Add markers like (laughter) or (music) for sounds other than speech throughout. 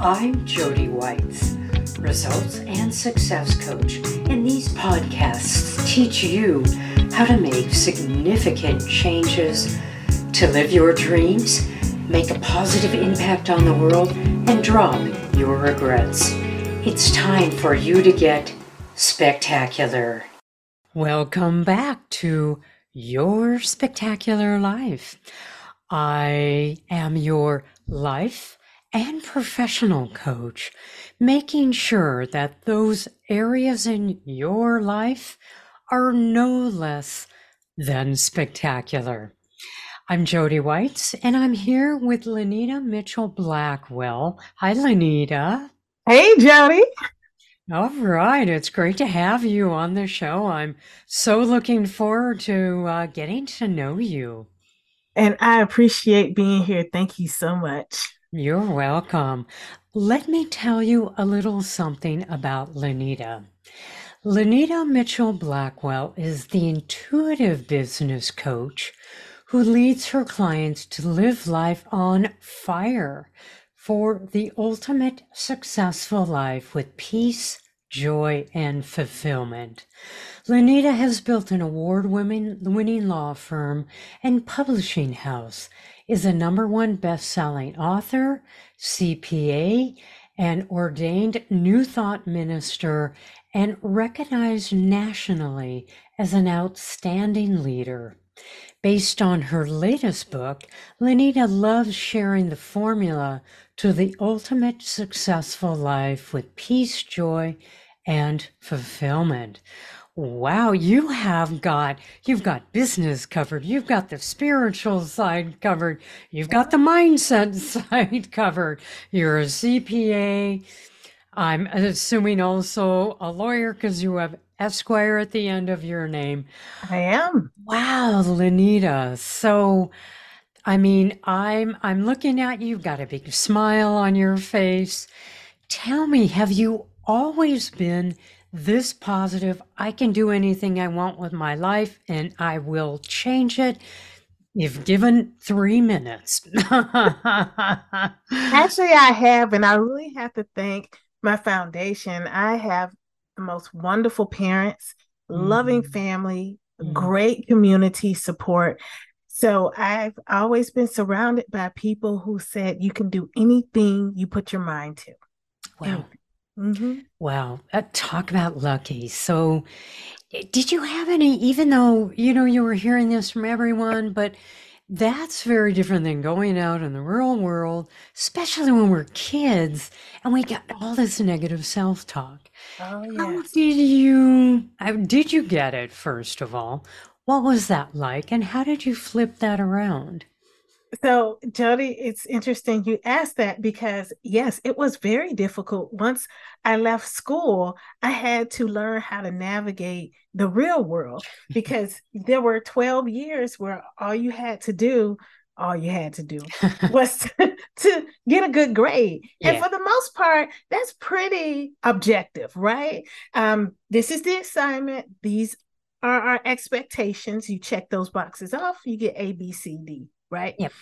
I'm Jody Whites, results and success coach, and these podcasts teach you how to make significant changes to live your dreams, make a positive impact on the world, and drop your regrets. It's time for you to get spectacular. Welcome back to Your Spectacular Life. I am your life and professional coach, making sure that those areas in your life are no less than spectacular. I'm Jody Whites, and I'm here with Lynita Mitchell Blackwell. Hi, Lynita. Hey, Jody. All right. It's great to have you on the show. I'm so looking forward to uh, getting to know you. And I appreciate being here. Thank you so much. You're welcome. Let me tell you a little something about Lynita. Lynita Mitchell Blackwell is the intuitive business coach who leads her clients to live life on fire for the ultimate successful life with peace, joy, and fulfillment. Lynita has built an award winning law firm and publishing house, is a number one best selling author, CPA, an ordained New Thought minister, and recognized nationally as an outstanding leader. Based on her latest book, Lynita loves sharing the formula to the ultimate successful life with peace, joy, and fulfillment. Wow, you have got you've got business covered. You've got the spiritual side covered. You've got the mindset (laughs) side covered. You're a CPA. I'm assuming also a lawyer because you have Esquire at the end of your name. I am. Wow, Lynita. So, I mean, I'm I'm looking at you. You've got a big smile on your face. Tell me, have you always been this positive? I can do anything I want with my life, and I will change it. You've given three minutes. (laughs) Actually, I have, and I really have to thank my foundation. I have the most wonderful parents, mm-hmm. loving family, mm-hmm. great community support. So I've always been surrounded by people who said you can do anything you put your mind to. Wow. Mm-hmm. Wow. Uh, talk about lucky. So did you have any, even though, you know, you were hearing this from everyone, but that's very different than going out in the real world, especially when we're kids and we get all this negative self-talk. Oh, How did you, how did you get it, first of all? What was that like, and how did you flip that around? So, Jody, it's interesting you asked that because, yes, it was very difficult. Once I left school, I had to learn how to navigate the real world (laughs) because there were 12 years where all you had to do, all you had to do (laughs) was to, (laughs) to get a good grade. Yeah. And for the most part, that's pretty objective, right? Um, this is the assignment. These are our expectations. You check those boxes off, you get A, B, C, D right? Yep.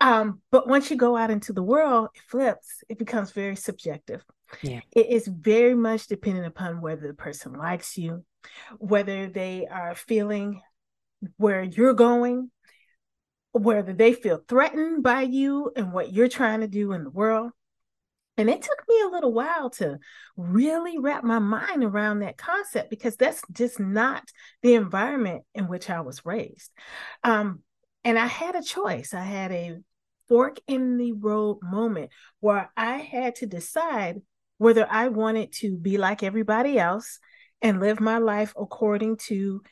Um, but once you go out into the world, it flips. It becomes very subjective. Yeah. It is very much dependent upon whether the person likes you, whether they are feeling where you're going, whether they feel threatened by you and what you're trying to do in the world. And it took me a little while to really wrap my mind around that concept because that's just not the environment in which I was raised. Um, and I had a choice. I had a fork in the road moment where I had to decide whether I wanted to be like everybody else and live my life according to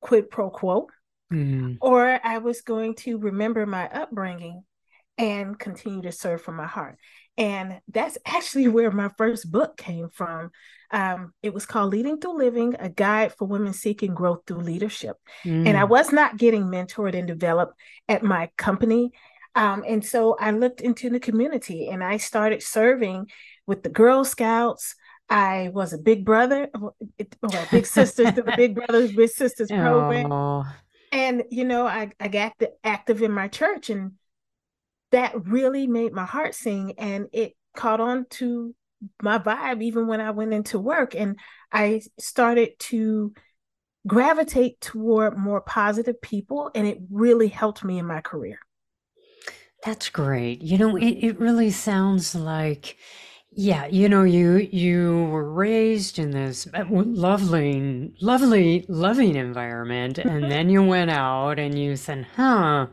quid pro quo, mm. or I was going to remember my upbringing and continue to serve from my heart. And that's (laughs) actually where my first book came from. Um, it was called Leading Through Living, a guide for women seeking growth through leadership. Mm. And I mm. was not getting mentored and developed at my company. Um, and so I looked into the community and I started serving with the Girl Scouts. I was a big brother, well, big sisters, to the (laughs) Big Brothers, Big Sisters program. And, you know, I, I got active in my church and that really made my heart sing and it caught on to my vibe even when I went into work. And I started to gravitate toward more positive people, and it really helped me in my career. That's great. You know, it, it really sounds like, yeah, you know, you you were raised in this uh, lovely, lovely, loving environment, and (laughs) then you went out and you said, huh,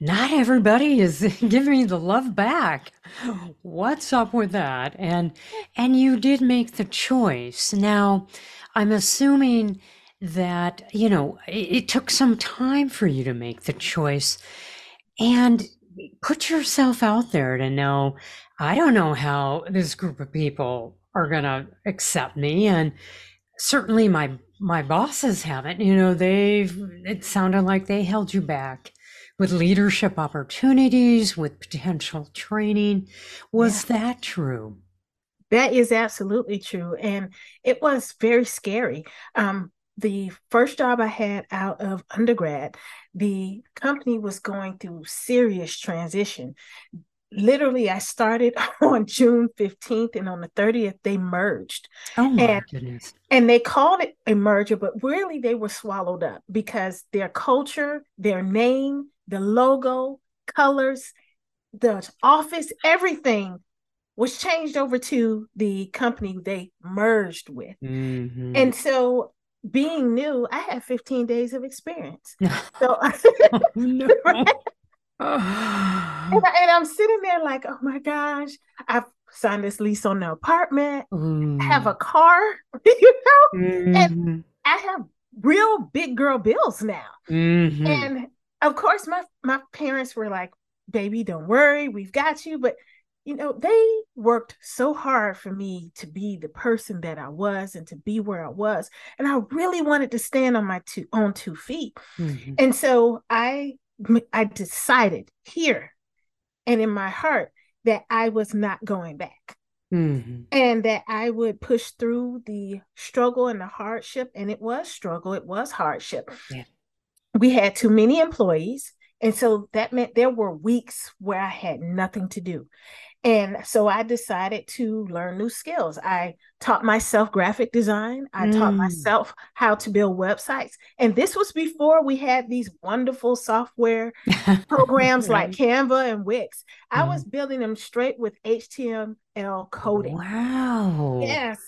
not everybody is (laughs) giving me the love back. What's up with that? And and you did make the choice. Now, I'm assuming that, you know, it, it took some time for you to make the choice and put yourself out there to know, I don't know how this group of people are going to accept me and certainly my my bosses haven't. You know, they've it sounded like they held you back with leadership opportunities, with potential training. Was yeah. that true? That is absolutely true. And it was very scary. Um, the first job I had out of undergrad, the company was going through serious transition. Literally, I started (laughs) on June 15th, and on the 30th, they merged. Oh, my and, goodness. And they called it a merger, but really they were swallowed up because their culture, their name, the logo, colors, the office, everything was changed over to the company they merged with. Mm-hmm. And so being new, I had 15 days of experience. (laughs) so oh, (laughs) no. (laughs) right? (sighs) and, I, am sitting there like, oh my gosh, I've signed this lease on the apartment, mm. have a car, you know, mm-hmm. and I have real big girl bills now. Mm-hmm. And of course, my my parents were like, "Baby, don't worry, we've got you." But you know, they worked so hard for me to be the person that I was and to be where I was, and I really wanted to stand on my two on two feet. Mm-hmm. And so I I decided here and in my heart that I was not going back. Mm-hmm. And that I would push through the struggle and the hardship. And it was struggle, it was hardship. Yeah we had too many employees. And so that meant there were weeks where I had nothing to do. And so I decided to learn new skills. I taught myself graphic design. I mm. taught myself how to build websites. And this was before we had these wonderful software (laughs) programs right. like Canva and Wix. I was mm-hmm. building them straight with HTML coding. Wow. Yes.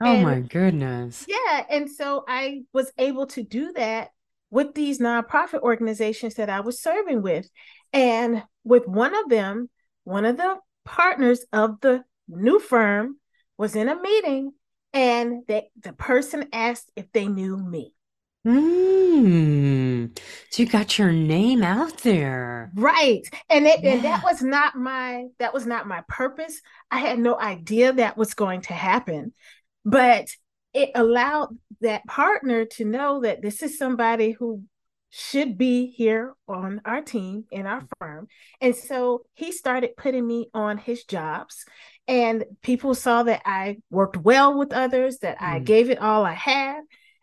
Oh and, my goodness. Yeah. And so I was able to do that with these nonprofit organizations that I was serving with. And with one of them, one of the partners of the new firm was in a meeting and they, the person asked if they knew me. Mm. So you got your name out there. Right. And it yeah. and that was not my that was not my purpose. I had no idea that was going to happen. But it allowed that partner to know that this is somebody who should be here on our team in our firm. And so he started putting me on his jobs. And people saw that I worked well with others, that mm. I gave it all I had.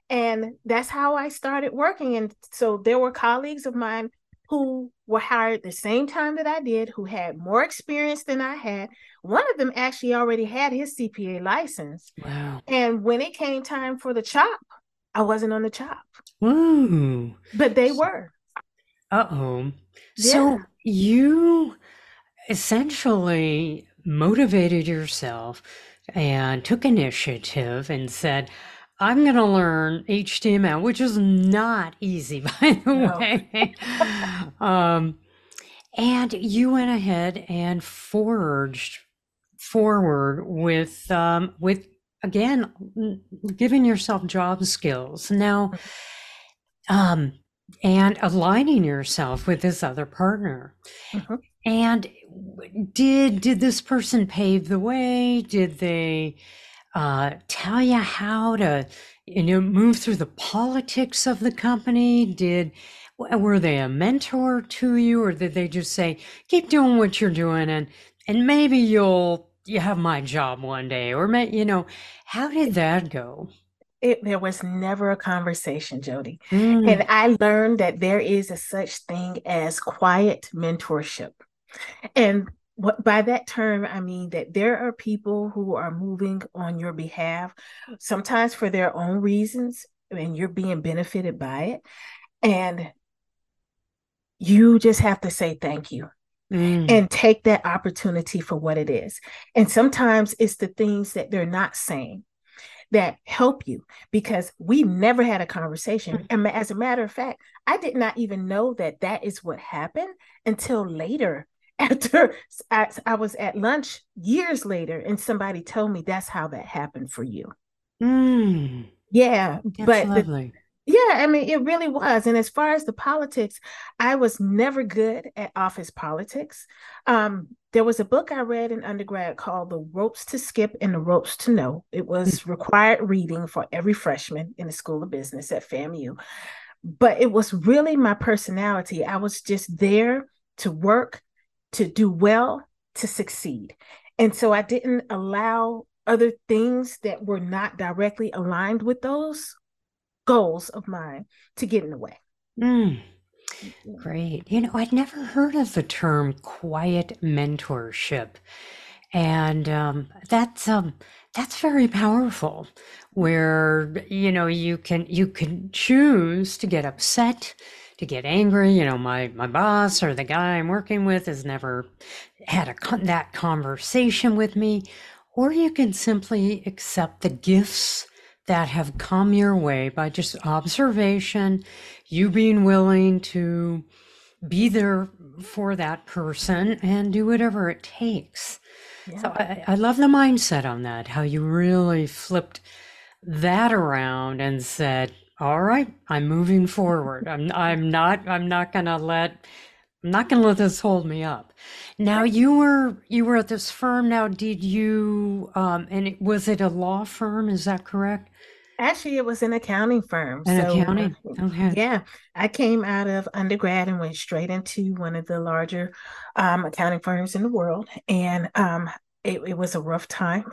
And that's how I started working. And so there were colleagues of mine who were hired the same time that I did, who had more experience than I had. One of them actually already had his CPA license. Wow. And when it came time for the chop, I wasn't on the chop. Ooh. But they were. Uh oh. Yeah. So you essentially motivated yourself and took initiative and said, I'm going to learn HTML, which is not easy, (laughs) by the no. way. um, and you went ahead and forged forward with um, with again giving yourself job skills now um, and aligning yourself with this other partner mm-hmm. and did did this person pave the way did they uh, tell you how to you know move through the politics of the company? Did were they a mentor to you or did they just say keep doing what you're doing and and maybe you'll you have my job one day or may, you know how did that go? It, there was never a conversation jody. Mm. and i learned that there is a such thing as quiet mentorship. And what by that term I mean that there are people who are moving on your behalf, sometimes for their own reasons, and you're being benefited by it. And you just have to say thank you. Mm. And take that opportunity for what it is. And sometimes it's the things that they're not saying that help you because we never had a conversation. Mm-hmm. And as a matter of fact, I did not even know that that is what happened until later. After I, I was at lunch years later, and somebody told me that's how that happened for you. Mm. Yeah, that's but lovely. The, yeah, I mean, it really was. And as far as the politics, I was never good at office politics. Um, there was a book I read in undergrad called The Ropes to Skip and the Ropes to Know. It was mm. required reading for every freshman in the School of Business at FAMU. But it was really my personality. I was just there to work, to do well, to succeed. And so I didn't allow other things that were not directly aligned with those goals of mine to get in the way. Mm, great. You know, I'd never heard of the term quiet mentorship. And um, that's um, that's very powerful where you know you can you can choose to get upset to get angry you know my my boss or the guy i'm working with has never had a that conversation with me or you can simply accept the gifts that have come your way by just observation, you being willing to be there for that person and do whatever it takes. Yeah. So I, I love the mindset on that, how you really flipped that around and said, all right, I'm moving forward. I'm I'm not I'm not gonna let I'm not gonna let this hold me up. Now you were you were at this firm. Now did you um and it, was it a law firm? Is that correct? Actually, it was an accounting firm. An so, accounting. Okay. Yeah, I came out of undergrad and went straight into one of the larger um, accounting firms in the world, and um, it, it, was a rough time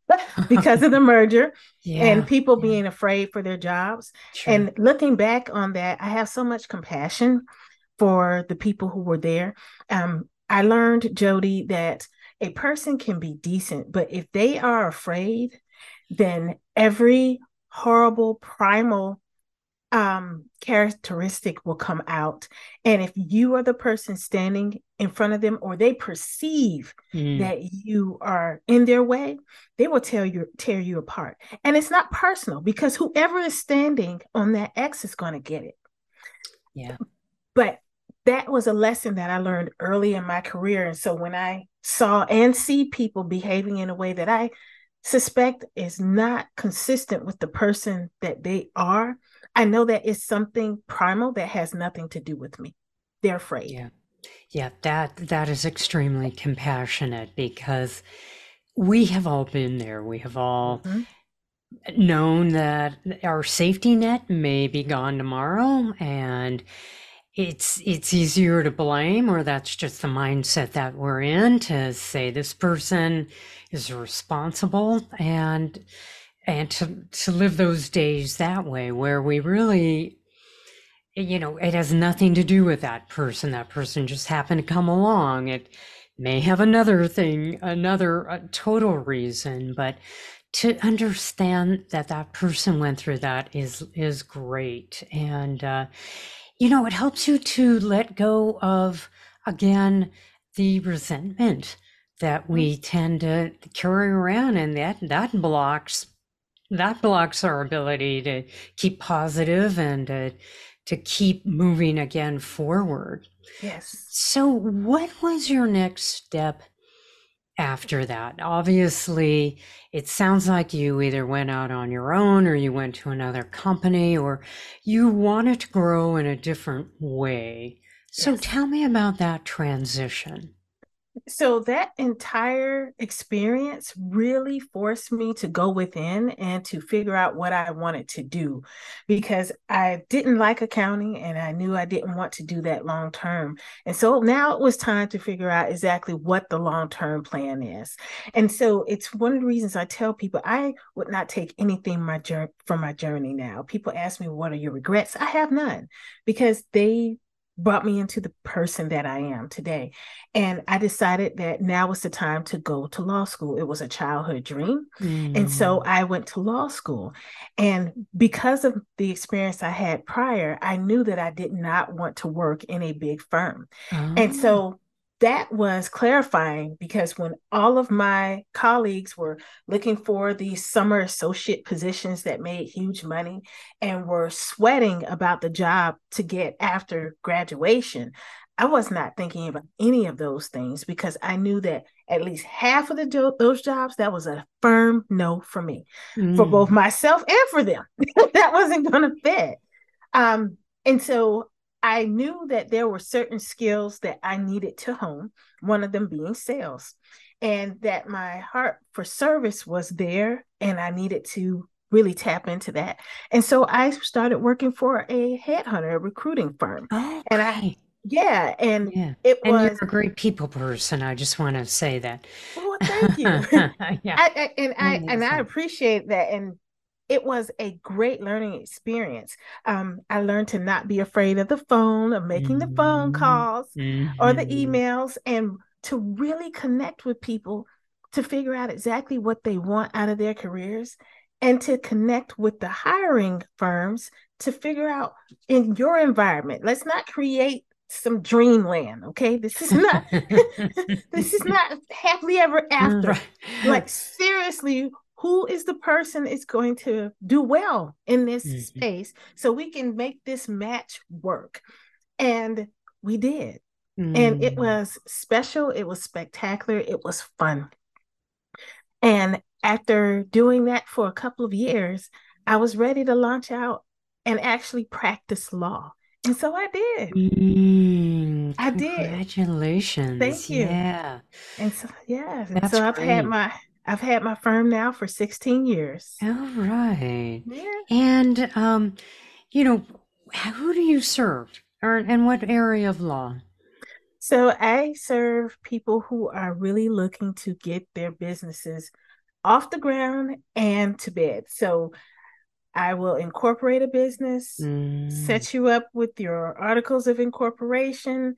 (laughs) because of the merger yeah, and people yeah. being afraid for their jobs. Sure. And looking back on that, I have so much compassion for the people who were there. Um, I learned, Jody, that a person can be decent, but if they are afraid, then every horrible primal um characteristic will come out and if you are the person standing in front of them or they perceive mm. that you are in their way they will tell you tear you apart and it's not personal because whoever is standing on that x is going to get it yeah but that was a lesson that i learned early in my career and so when i saw and see people behaving in a way that i suspect is not consistent with the person that they are, I know that it's something primal that has nothing to do with me. They're afraid. Yeah. Yeah, that that is extremely compassionate because we have all been there. We have all mm-hmm. known that our safety net may be gone tomorrow and it's it's easier to blame or that's just the mindset that we're in to say this person is responsible and and to to live those days that way where we really you know it has nothing to do with that person. That person just happened to come along. It may have another thing another uh, total reason but to understand that that person went through that is is great. And uh, you know, it helps you to let go of, again, the resentment that we tend to carry around and that that blocks that blocks our ability to keep positive and to, to keep moving again forward. Yes. So what was your next step after that. Obviously, it sounds like you either went out on your own or you went to another company or you wanted to grow in a different way. So yes. tell me about that transition so that entire experience really forced me to go within and to figure out what I wanted to do because I didn't like accounting and I knew I didn't want to do that long term. And so now it was time to figure out exactly what the long term plan is. And so it's one of the reasons I tell people I would not take anything my journey from my journey now. People ask me what are your regrets? I have none because they brought me into the person that I am today. And I decided that now was the time to go to law school. It was a childhood dream. Mm. And so mm. I went to law school. And because of the experience I had prior, I knew that I did not want to work in a big firm. Oh. And so that was clarifying because when all of my colleagues were looking for these summer associate positions that made huge money and were sweating about the job to get after graduation, I was not thinking about any of those things because I knew that at least half of the jo- those jobs that was a firm no for me, mm. for both myself and for them. (laughs) that wasn't going to fit. Um, and so I knew that there were certain skills that I needed to hone, one of them being sales, and that my heart for service was there, and I needed to really tap into that. And so I started working for a headhunter, a recruiting firm. Oh, and I yeah, and yeah. it and was you're a great people person. I just want to say that. Well, thank you. (laughs) yeah, I, I, and I and I appreciate that. And it was a great learning experience. Um, I learned to not be afraid of the phone, of making mm-hmm. the phone mm-hmm. calls mm-hmm. or the mm-hmm. emails, and to really connect with people to figure out exactly what they want out of their careers and to connect with the hiring firms to figure out in your environment. Let's not create some dreamland okay this is not (laughs) (laughs) this is not happily ever after right. like seriously who is the person is going to do well in this mm-hmm. space so we can make this match work and we did mm-hmm. and it mm. was special it was spectacular it was fun and after doing that for a couple of years i was ready to launch out and actually practice law and so I did. Mm, I did. Congratulations. Thank you. Yeah. And so yeah. And so I've great. had my I've had my firm now for 16 years. All right. Yeah. And um, you know, who do you serve? Or and what area of law? So I serve people who are really looking to get their businesses off the ground and to bed. So I will incorporate a business, mm. set you up with your articles of incorporation,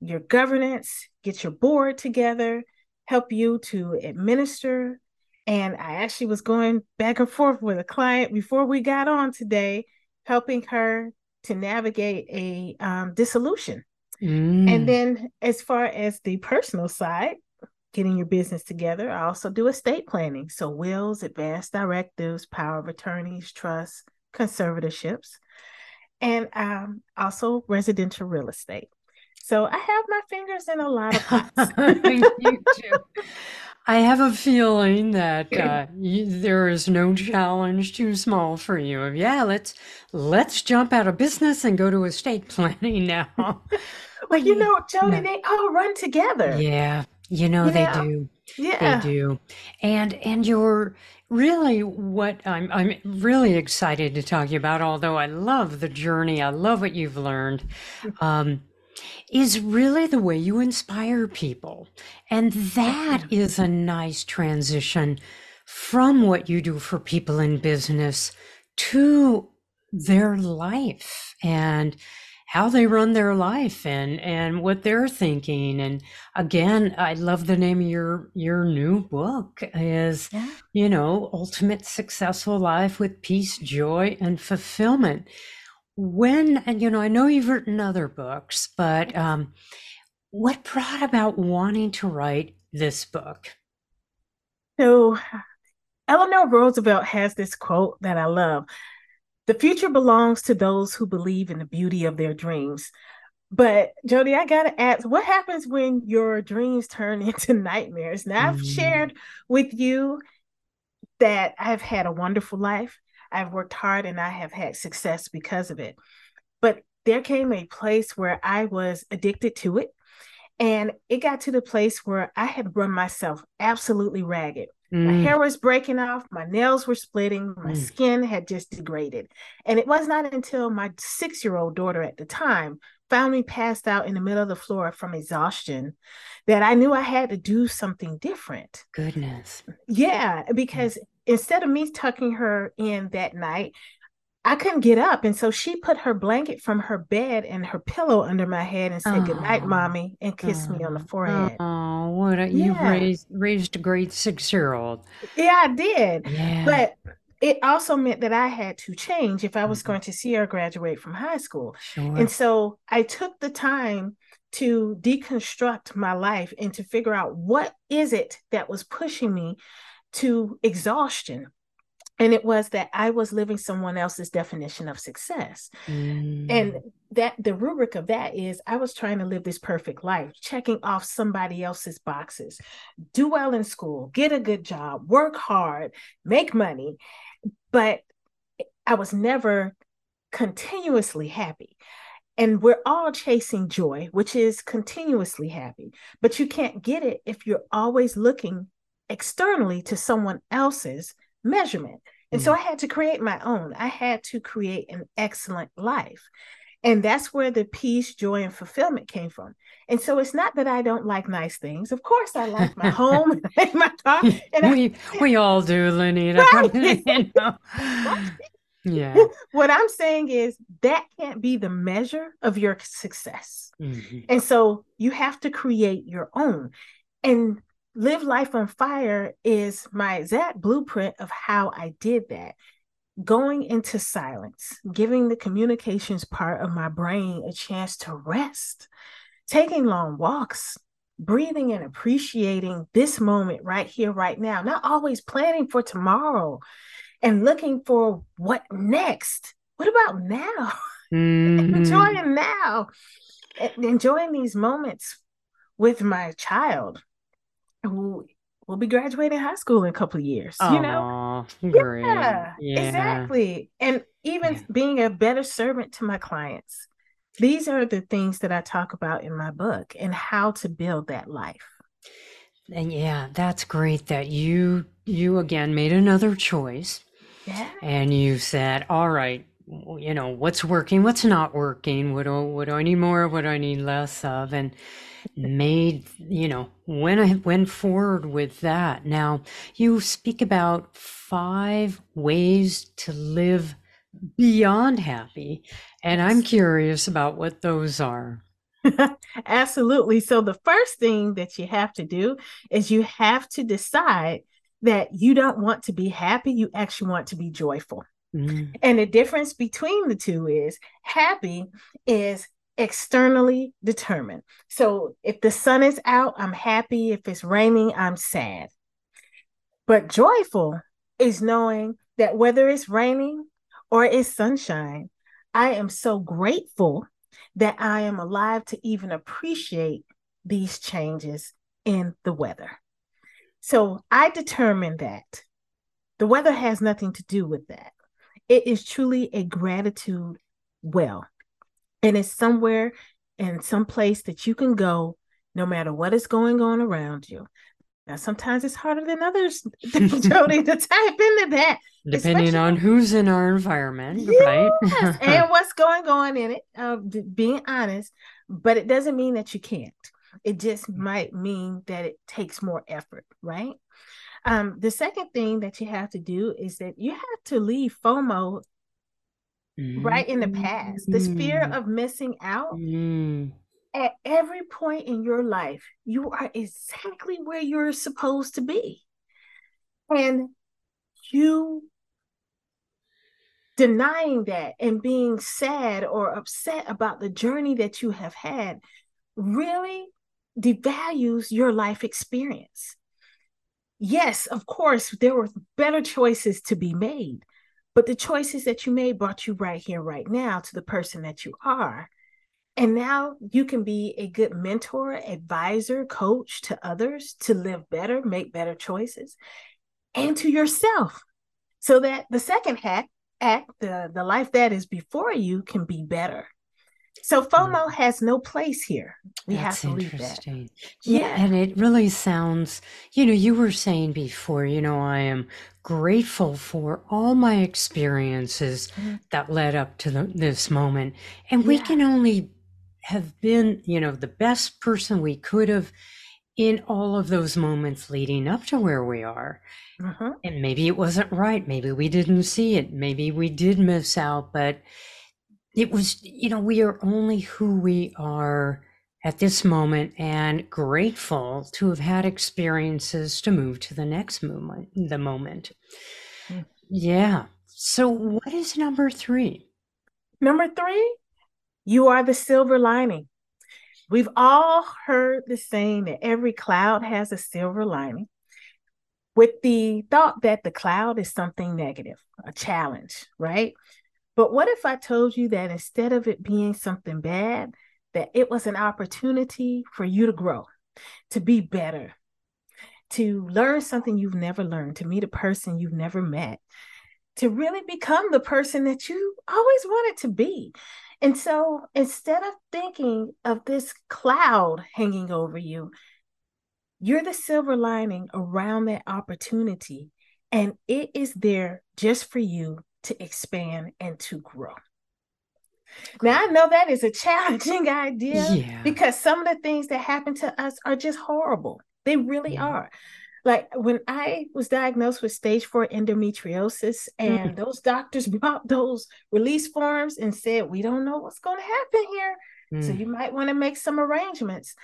your governance, get your board together, help you to administer. And I actually was going back and forth with a client before we got on today, helping her to navigate a um, dissolution. Mm. And then, as far as the personal side, getting your business together, I also do estate planning. So, wills, advanced directives, power of attorneys, trusts, conservatorships, and um, also residential real estate. So I have my fingers in a lot of pots. (laughs) you too. I have a feeling that uh, (clears throat) you, there is no challenge too small for you. Yeah, let's let's jump out of business and go to estate (laughs) planning now. (laughs) well, you know, Jody, they all run together. Yeah, you know yeah. they do. Yeah, they do. And and you're really what I'm I'm really excited to talk to you about. Although I love the journey, I love what you've learned. Um, is really the way you inspire people. And that is a nice transition from what you do for people in business to their life and how they run their life and and what they're thinking and again i love the name of your your new book is yeah. you know ultimate successful life with peace joy and fulfillment when and you know i know you've written other books but um, what brought about wanting to write this book? So eleanor roosevelt has this quote that i love the future belongs to those who believe in the beauty of their dreams. But jody i gotta ask what happens when your dreams turn (laughs) into nightmares? Now i've mm. shared with you that i've had a wonderful life I've worked hard and I have had success because of it. But there came a place where I was addicted to it. And it got to the place where I had run myself absolutely ragged. Mm. My hair was breaking off, my nails were splitting, my mm. skin had just degraded. And it was not until my six year old daughter at the time found me passed out in the middle of the floor from exhaustion that I knew I had to do something different. Goodness. Yeah, because instead of me tucking her in that night, I couldn't get up. And so she put her blanket from her bed and her pillow under my head and said, Good night, Oh, mommy, and kissed me on the oh, forehead. oh, what a, you raised raised a great six-year-old. yeah, I did. Yeah. But it also meant that I had to change if I was Mhm. going to see her graduate from high school. And so I took the time to deconstruct my life and to figure out what is it that was pushing me to exhaustion. And it was that I was living someone else's definition of success. And Mm, that the rubric of that is I was trying to live this perfect life, checking off somebody else's boxes, do well in school, get a good job, work hard, make money. But I was never continuously happy. And we're all chasing joy, which is continuously happy. But you can't get it if you're always looking externally to someone else's measurement. And so mm, I had to create my own. I had to create an excellent life. And that's where the peace, joy, and fulfillment came from. And so it's not that I don't like nice things. Of course, I like my home (laughs) (laughs) and my car. And I, We we all do, Lynita. right. (laughs) You know? Yeah. What I'm saying is that can't be the measure of your success. Mhm. And so you have to create your own. And Live Life on Fire is my exact blueprint of how I did that. Going into silence, giving the communications part of my brain a chance to rest, taking long walks, breathing and appreciating this moment right here, right now, not always planning for tomorrow and looking for what next. What about now? (laughs) Mhm. enjoying now, enjoying these moments with my child who will be graduating high school in a couple of years, you know? Great. Yeah, Yeah. exactly. And even Yeah. being a better servant to my clients. These are the things that I talk about in my book and how to build that life. And yeah, that's great that you you again made another choice Yeah. and you said, all right, you know, what's working, what's not working, what do what do I need more, what do I need less of, and made, you know, when I went forward with that. Now, you speak about five ways to live beyond happy, and I'm curious about what those are. (laughs) Absolutely. So the first thing that you have to do is you have to decide that you don't want to be happy, you actually want to be joyful. Mm, And the difference between the two is happy is externally determined. So if the sun is out, I'm happy. If it's raining, I'm sad. But joyful is knowing that whether it's raining or it's sunshine, I am so grateful that I am alive to even appreciate these changes in the weather. So I determined that the weather has nothing to do with that. It is truly a gratitude well. And it's somewhere and some place that you can go no matter what is going on around you. Now, sometimes it's harder than others, (laughs) Jody, to type into that, Depending especially on who's in our environment, right? and (laughs) what's going on in it. Uh, being honest, but it doesn't mean that you can't. It just might mean that it takes more effort, right? Um, the second thing that you have to do is that you have to leave FOMO right in the past. This fear Mm, of missing out mm, at every point in your life, you are exactly where you're supposed to be. And you denying that and being sad or upset about the journey that you have had really devalues your life experience. Yes, of course, there were better choices to be made, but the choices that you made brought you right here, right now to the person that you are. And now you can be a good mentor, advisor, coach to others to live better, make better choices, and to yourself so that the second act, act the, the life that is before you can be better. So. FOMO has no place here. We have That's to leave that. interesting. Yeah, Yeah. and it really sounds, you know, you were saying before, you know, I am grateful for all my experiences Mhm. that led up to the, this moment. And we can only have been, you know, the best person we could have in all of those moments leading up to where we are. Mhm. And maybe it wasn't right. Maybe we didn't see it. Maybe we did miss out, but it was, you know, we are only who we are at this moment and grateful to have had experiences to move to the next moment, the moment. Mm. Yeah. So, what is number three? Number three, you are the silver lining. We've all heard the saying that every cloud has a silver lining, with the thought that the cloud is something negative, a challenge, right? But what if I told you that instead of it being something bad, that it was an opportunity for you to grow, to be better, to learn something you've never learned, to meet a person you've never met, to really become the person that you always wanted to be. And so instead of thinking of this cloud hanging over you, you're the silver lining around that opportunity. And it is there just for you to expand and to grow. Now, I know that is a challenging (laughs) idea Yeah. because some of the things that happen to us are just horrible. They really Yeah. are. Like when I was diagnosed with stage four endometriosis, and those doctors (laughs) brought those release forms and said, We don't know what's going to happen here. So Mm. you might want to make some arrangements.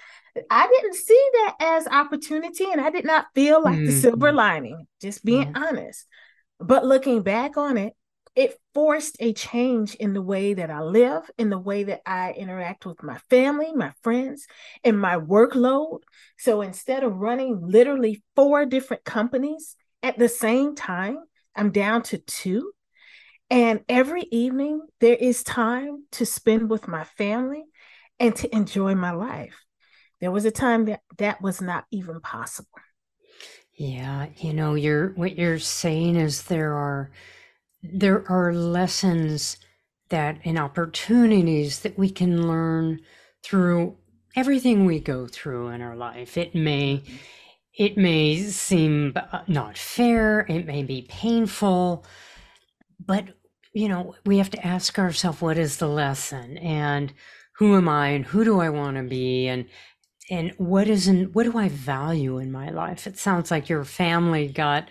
I didn't see that as opportunity, and I did not feel like the silver Mhm. lining, just being Yeah. honest. But looking back on it, it forced a change in the way that I live, in the way that I interact with my family, my friends, and my workload. So instead of running literally four different companies at the same time, I'm down to two. And every evening, there is time to spend with my family and to enjoy my life. There was a time that that was not even possible. Yeah, you know, you're what you're saying is there are there are lessons that and opportunities that we can learn through everything we go through in our life. It may it may seem uh, not fair, it may be painful, but you know, we have to ask ourselves what is the lesson and who am I and who do I want to be and and what isn't what do I value in my life? It sounds like your family got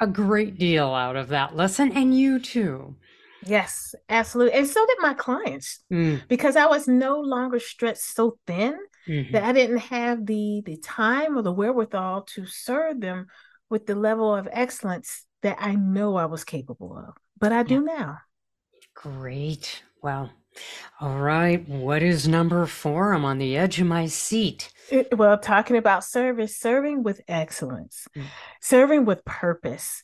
a great deal out of that lesson and you too. Yes, absolutely. And so did my clients Mm, because I was no longer stretched so thin mhm. that I didn't have the the time or the wherewithal to serve them with the level of excellence that I know I was capable of. But I Yeah. do now. Great. Well, all right. What is number four? I'm on the edge of my seat. It- well, talking about service, serving with excellence, Mm. serving with purpose.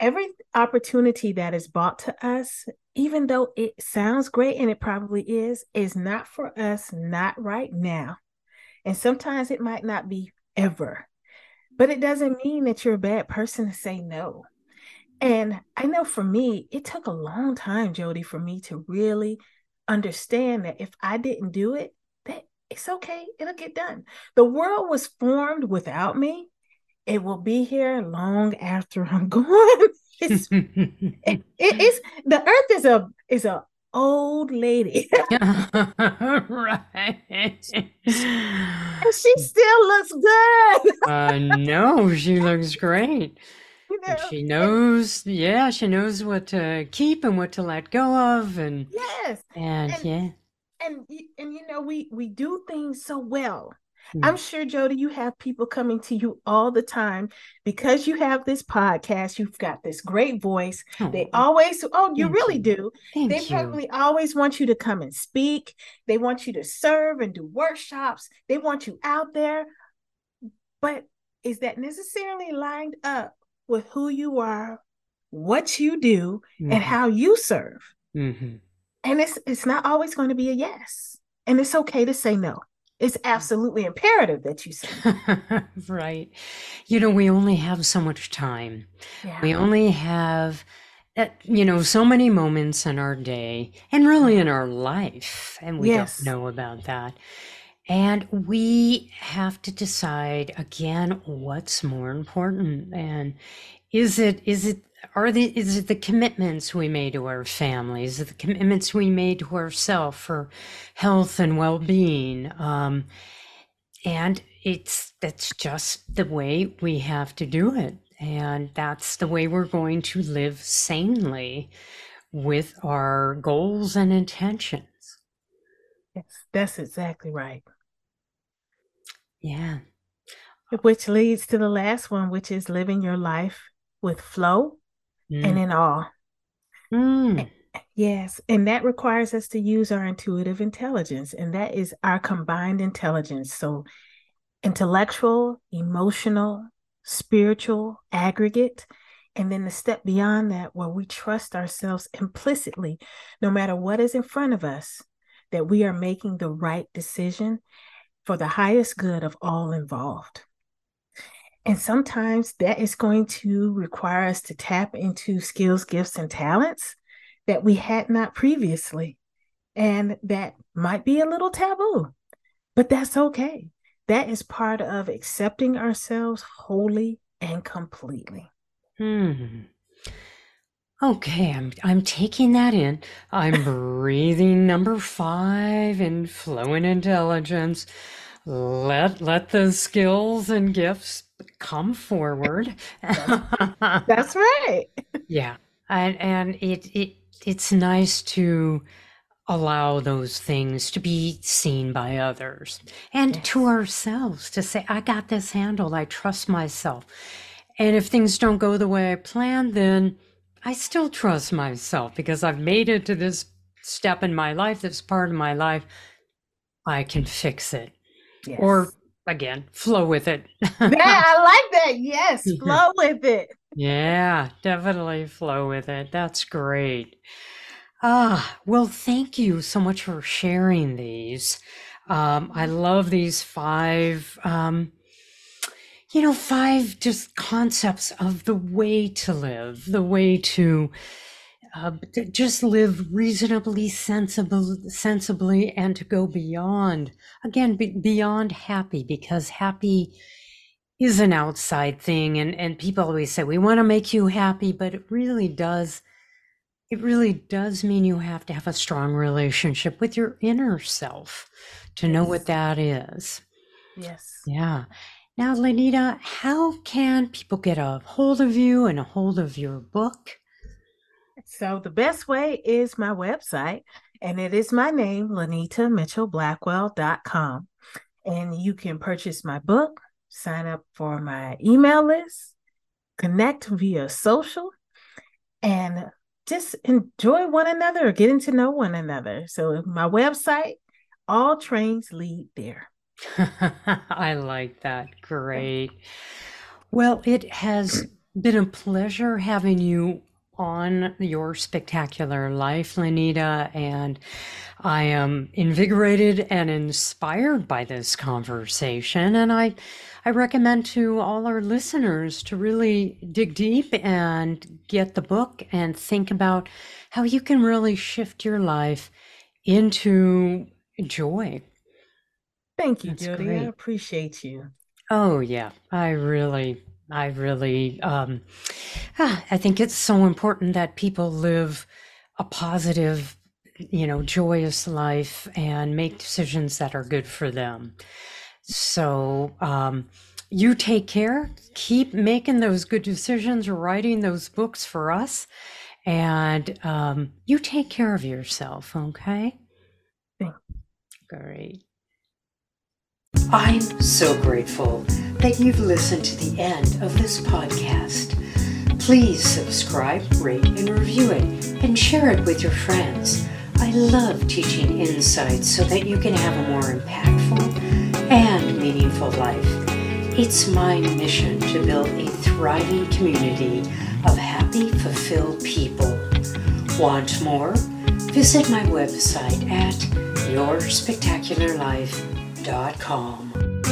Every opportunity that is brought to us, even though it sounds great and it probably is, is not for us, not right now. And sometimes it might not be ever, but it doesn't mean that you're a bad person to say no. And I know for me, it took a long time, Jody, for me to really understand that if I didn't do it, that it's okay, it'll get done. The world was formed without me. It will be here long after (laughs) I'm gone. It's it, it is the earth is a is a old lady. (laughs) (laughs) right. and she still looks good. uh, no, she looks great. You And know? she knows, yeah, she knows what to keep and what to let go of, and Yes. and And yeah. and and you know, we we do things so well. Mm. I'm sure, Jody, you have people coming to you all the time because you have this podcast. You've got this great voice. They Oh, always, oh, you thank really you. do. They you. probably always want you to come and speak. They want you to serve and do workshops. They want you out there. But is that necessarily lined up with who you are, what you do, and Mhm, how you serve? mhm. And it's it's not always going to be a yes. And it's okay to say no. It's absolutely imperative that you say no. (laughs) Right. You know, we only have so much time. We only have, uh, you know, so many moments in our day and really in our life, and we don't know about that. And we have to decide again what's more important. And is it is it are the is it the commitments we made to our families, the commitments we made to ourselves for health and well-being? Um, and it's that's just the way we have to do it and that's the way we're going to live sanely with our goals and intentions yes that's exactly right yeah which leads to the last one which is living your life with flow mm. and in awe mm. Yes, and that requires us to use our intuitive intelligence, and that is our combined intelligence. So, intellectual, emotional, spiritual, aggregate, and then the step beyond that, where we trust ourselves implicitly, no matter what is in front of us, that we are making the right decision for the highest good of all involved. And sometimes that is going to require us to tap into skills, gifts, and talents that we had not previously. And that might be a little taboo, but that's okay. That is part of accepting ourselves wholly and completely. Hmm. Okay, I'm I'm taking that in. I'm breathing number five in flowing intelligence. Let let the skills and gifts come forward. (laughs) That's right. yeah. And and it it it's nice to allow those things to be seen by others and yes. to ourselves to say, I got this handled. I trust myself. And if things don't go the way I planned, then I still trust myself because I've made it to this step in my life, this part of my life. I can fix it. Yes. Or again, flow with it. yeah, (laughs) I like that. Yes, flow with it. Yeah, definitely flow with it. That's great. Ah, well, thank you so much for sharing these. Um, I love these five, um, you know, five just concepts of the way to live, the way to uh, just live reasonably sensible, sensibly, and to go beyond. Again, be, beyond happy, because happy is an outside thing and and people always say we want to make you happy but it really does it really does mean you have to have a strong relationship with your inner self to yes. know what that is yes yeah now Lynita how can people get a hold of you and a hold of your book so the best way is my website and it is my name lynitamitchellblackwell.com and you can purchase my book sign up for my email list, connect via social, and just enjoy one another getting to know one another. So, my website, all trains lead there. (laughs) I like that. Great. Well, it has been a pleasure having you on your spectacular life, Lynita, and I am invigorated and inspired by this conversation. And I, I recommend to all our listeners to really dig deep and get the book and think about how you can really shift your life into joy. Thank you, That's Jody. Great. I appreciate you. Oh, yeah. I really I really, um, ah, I think it's so important that people live a positive, you know, joyous life and make decisions that are good for them. So, um, you take care, keep making those good decisions, writing those books for us, and um, you take care of yourself, okay? Great. I'm so grateful that you've listened to the end of this podcast. Please subscribe, rate, and review it, and share it with your friends. I love teaching insights so that you can have a more impactful and meaningful life. It's my mission to build a thriving community of happy, fulfilled people. Want more? Visit my website at yourspectacularlife.com www.thebrightlife.com.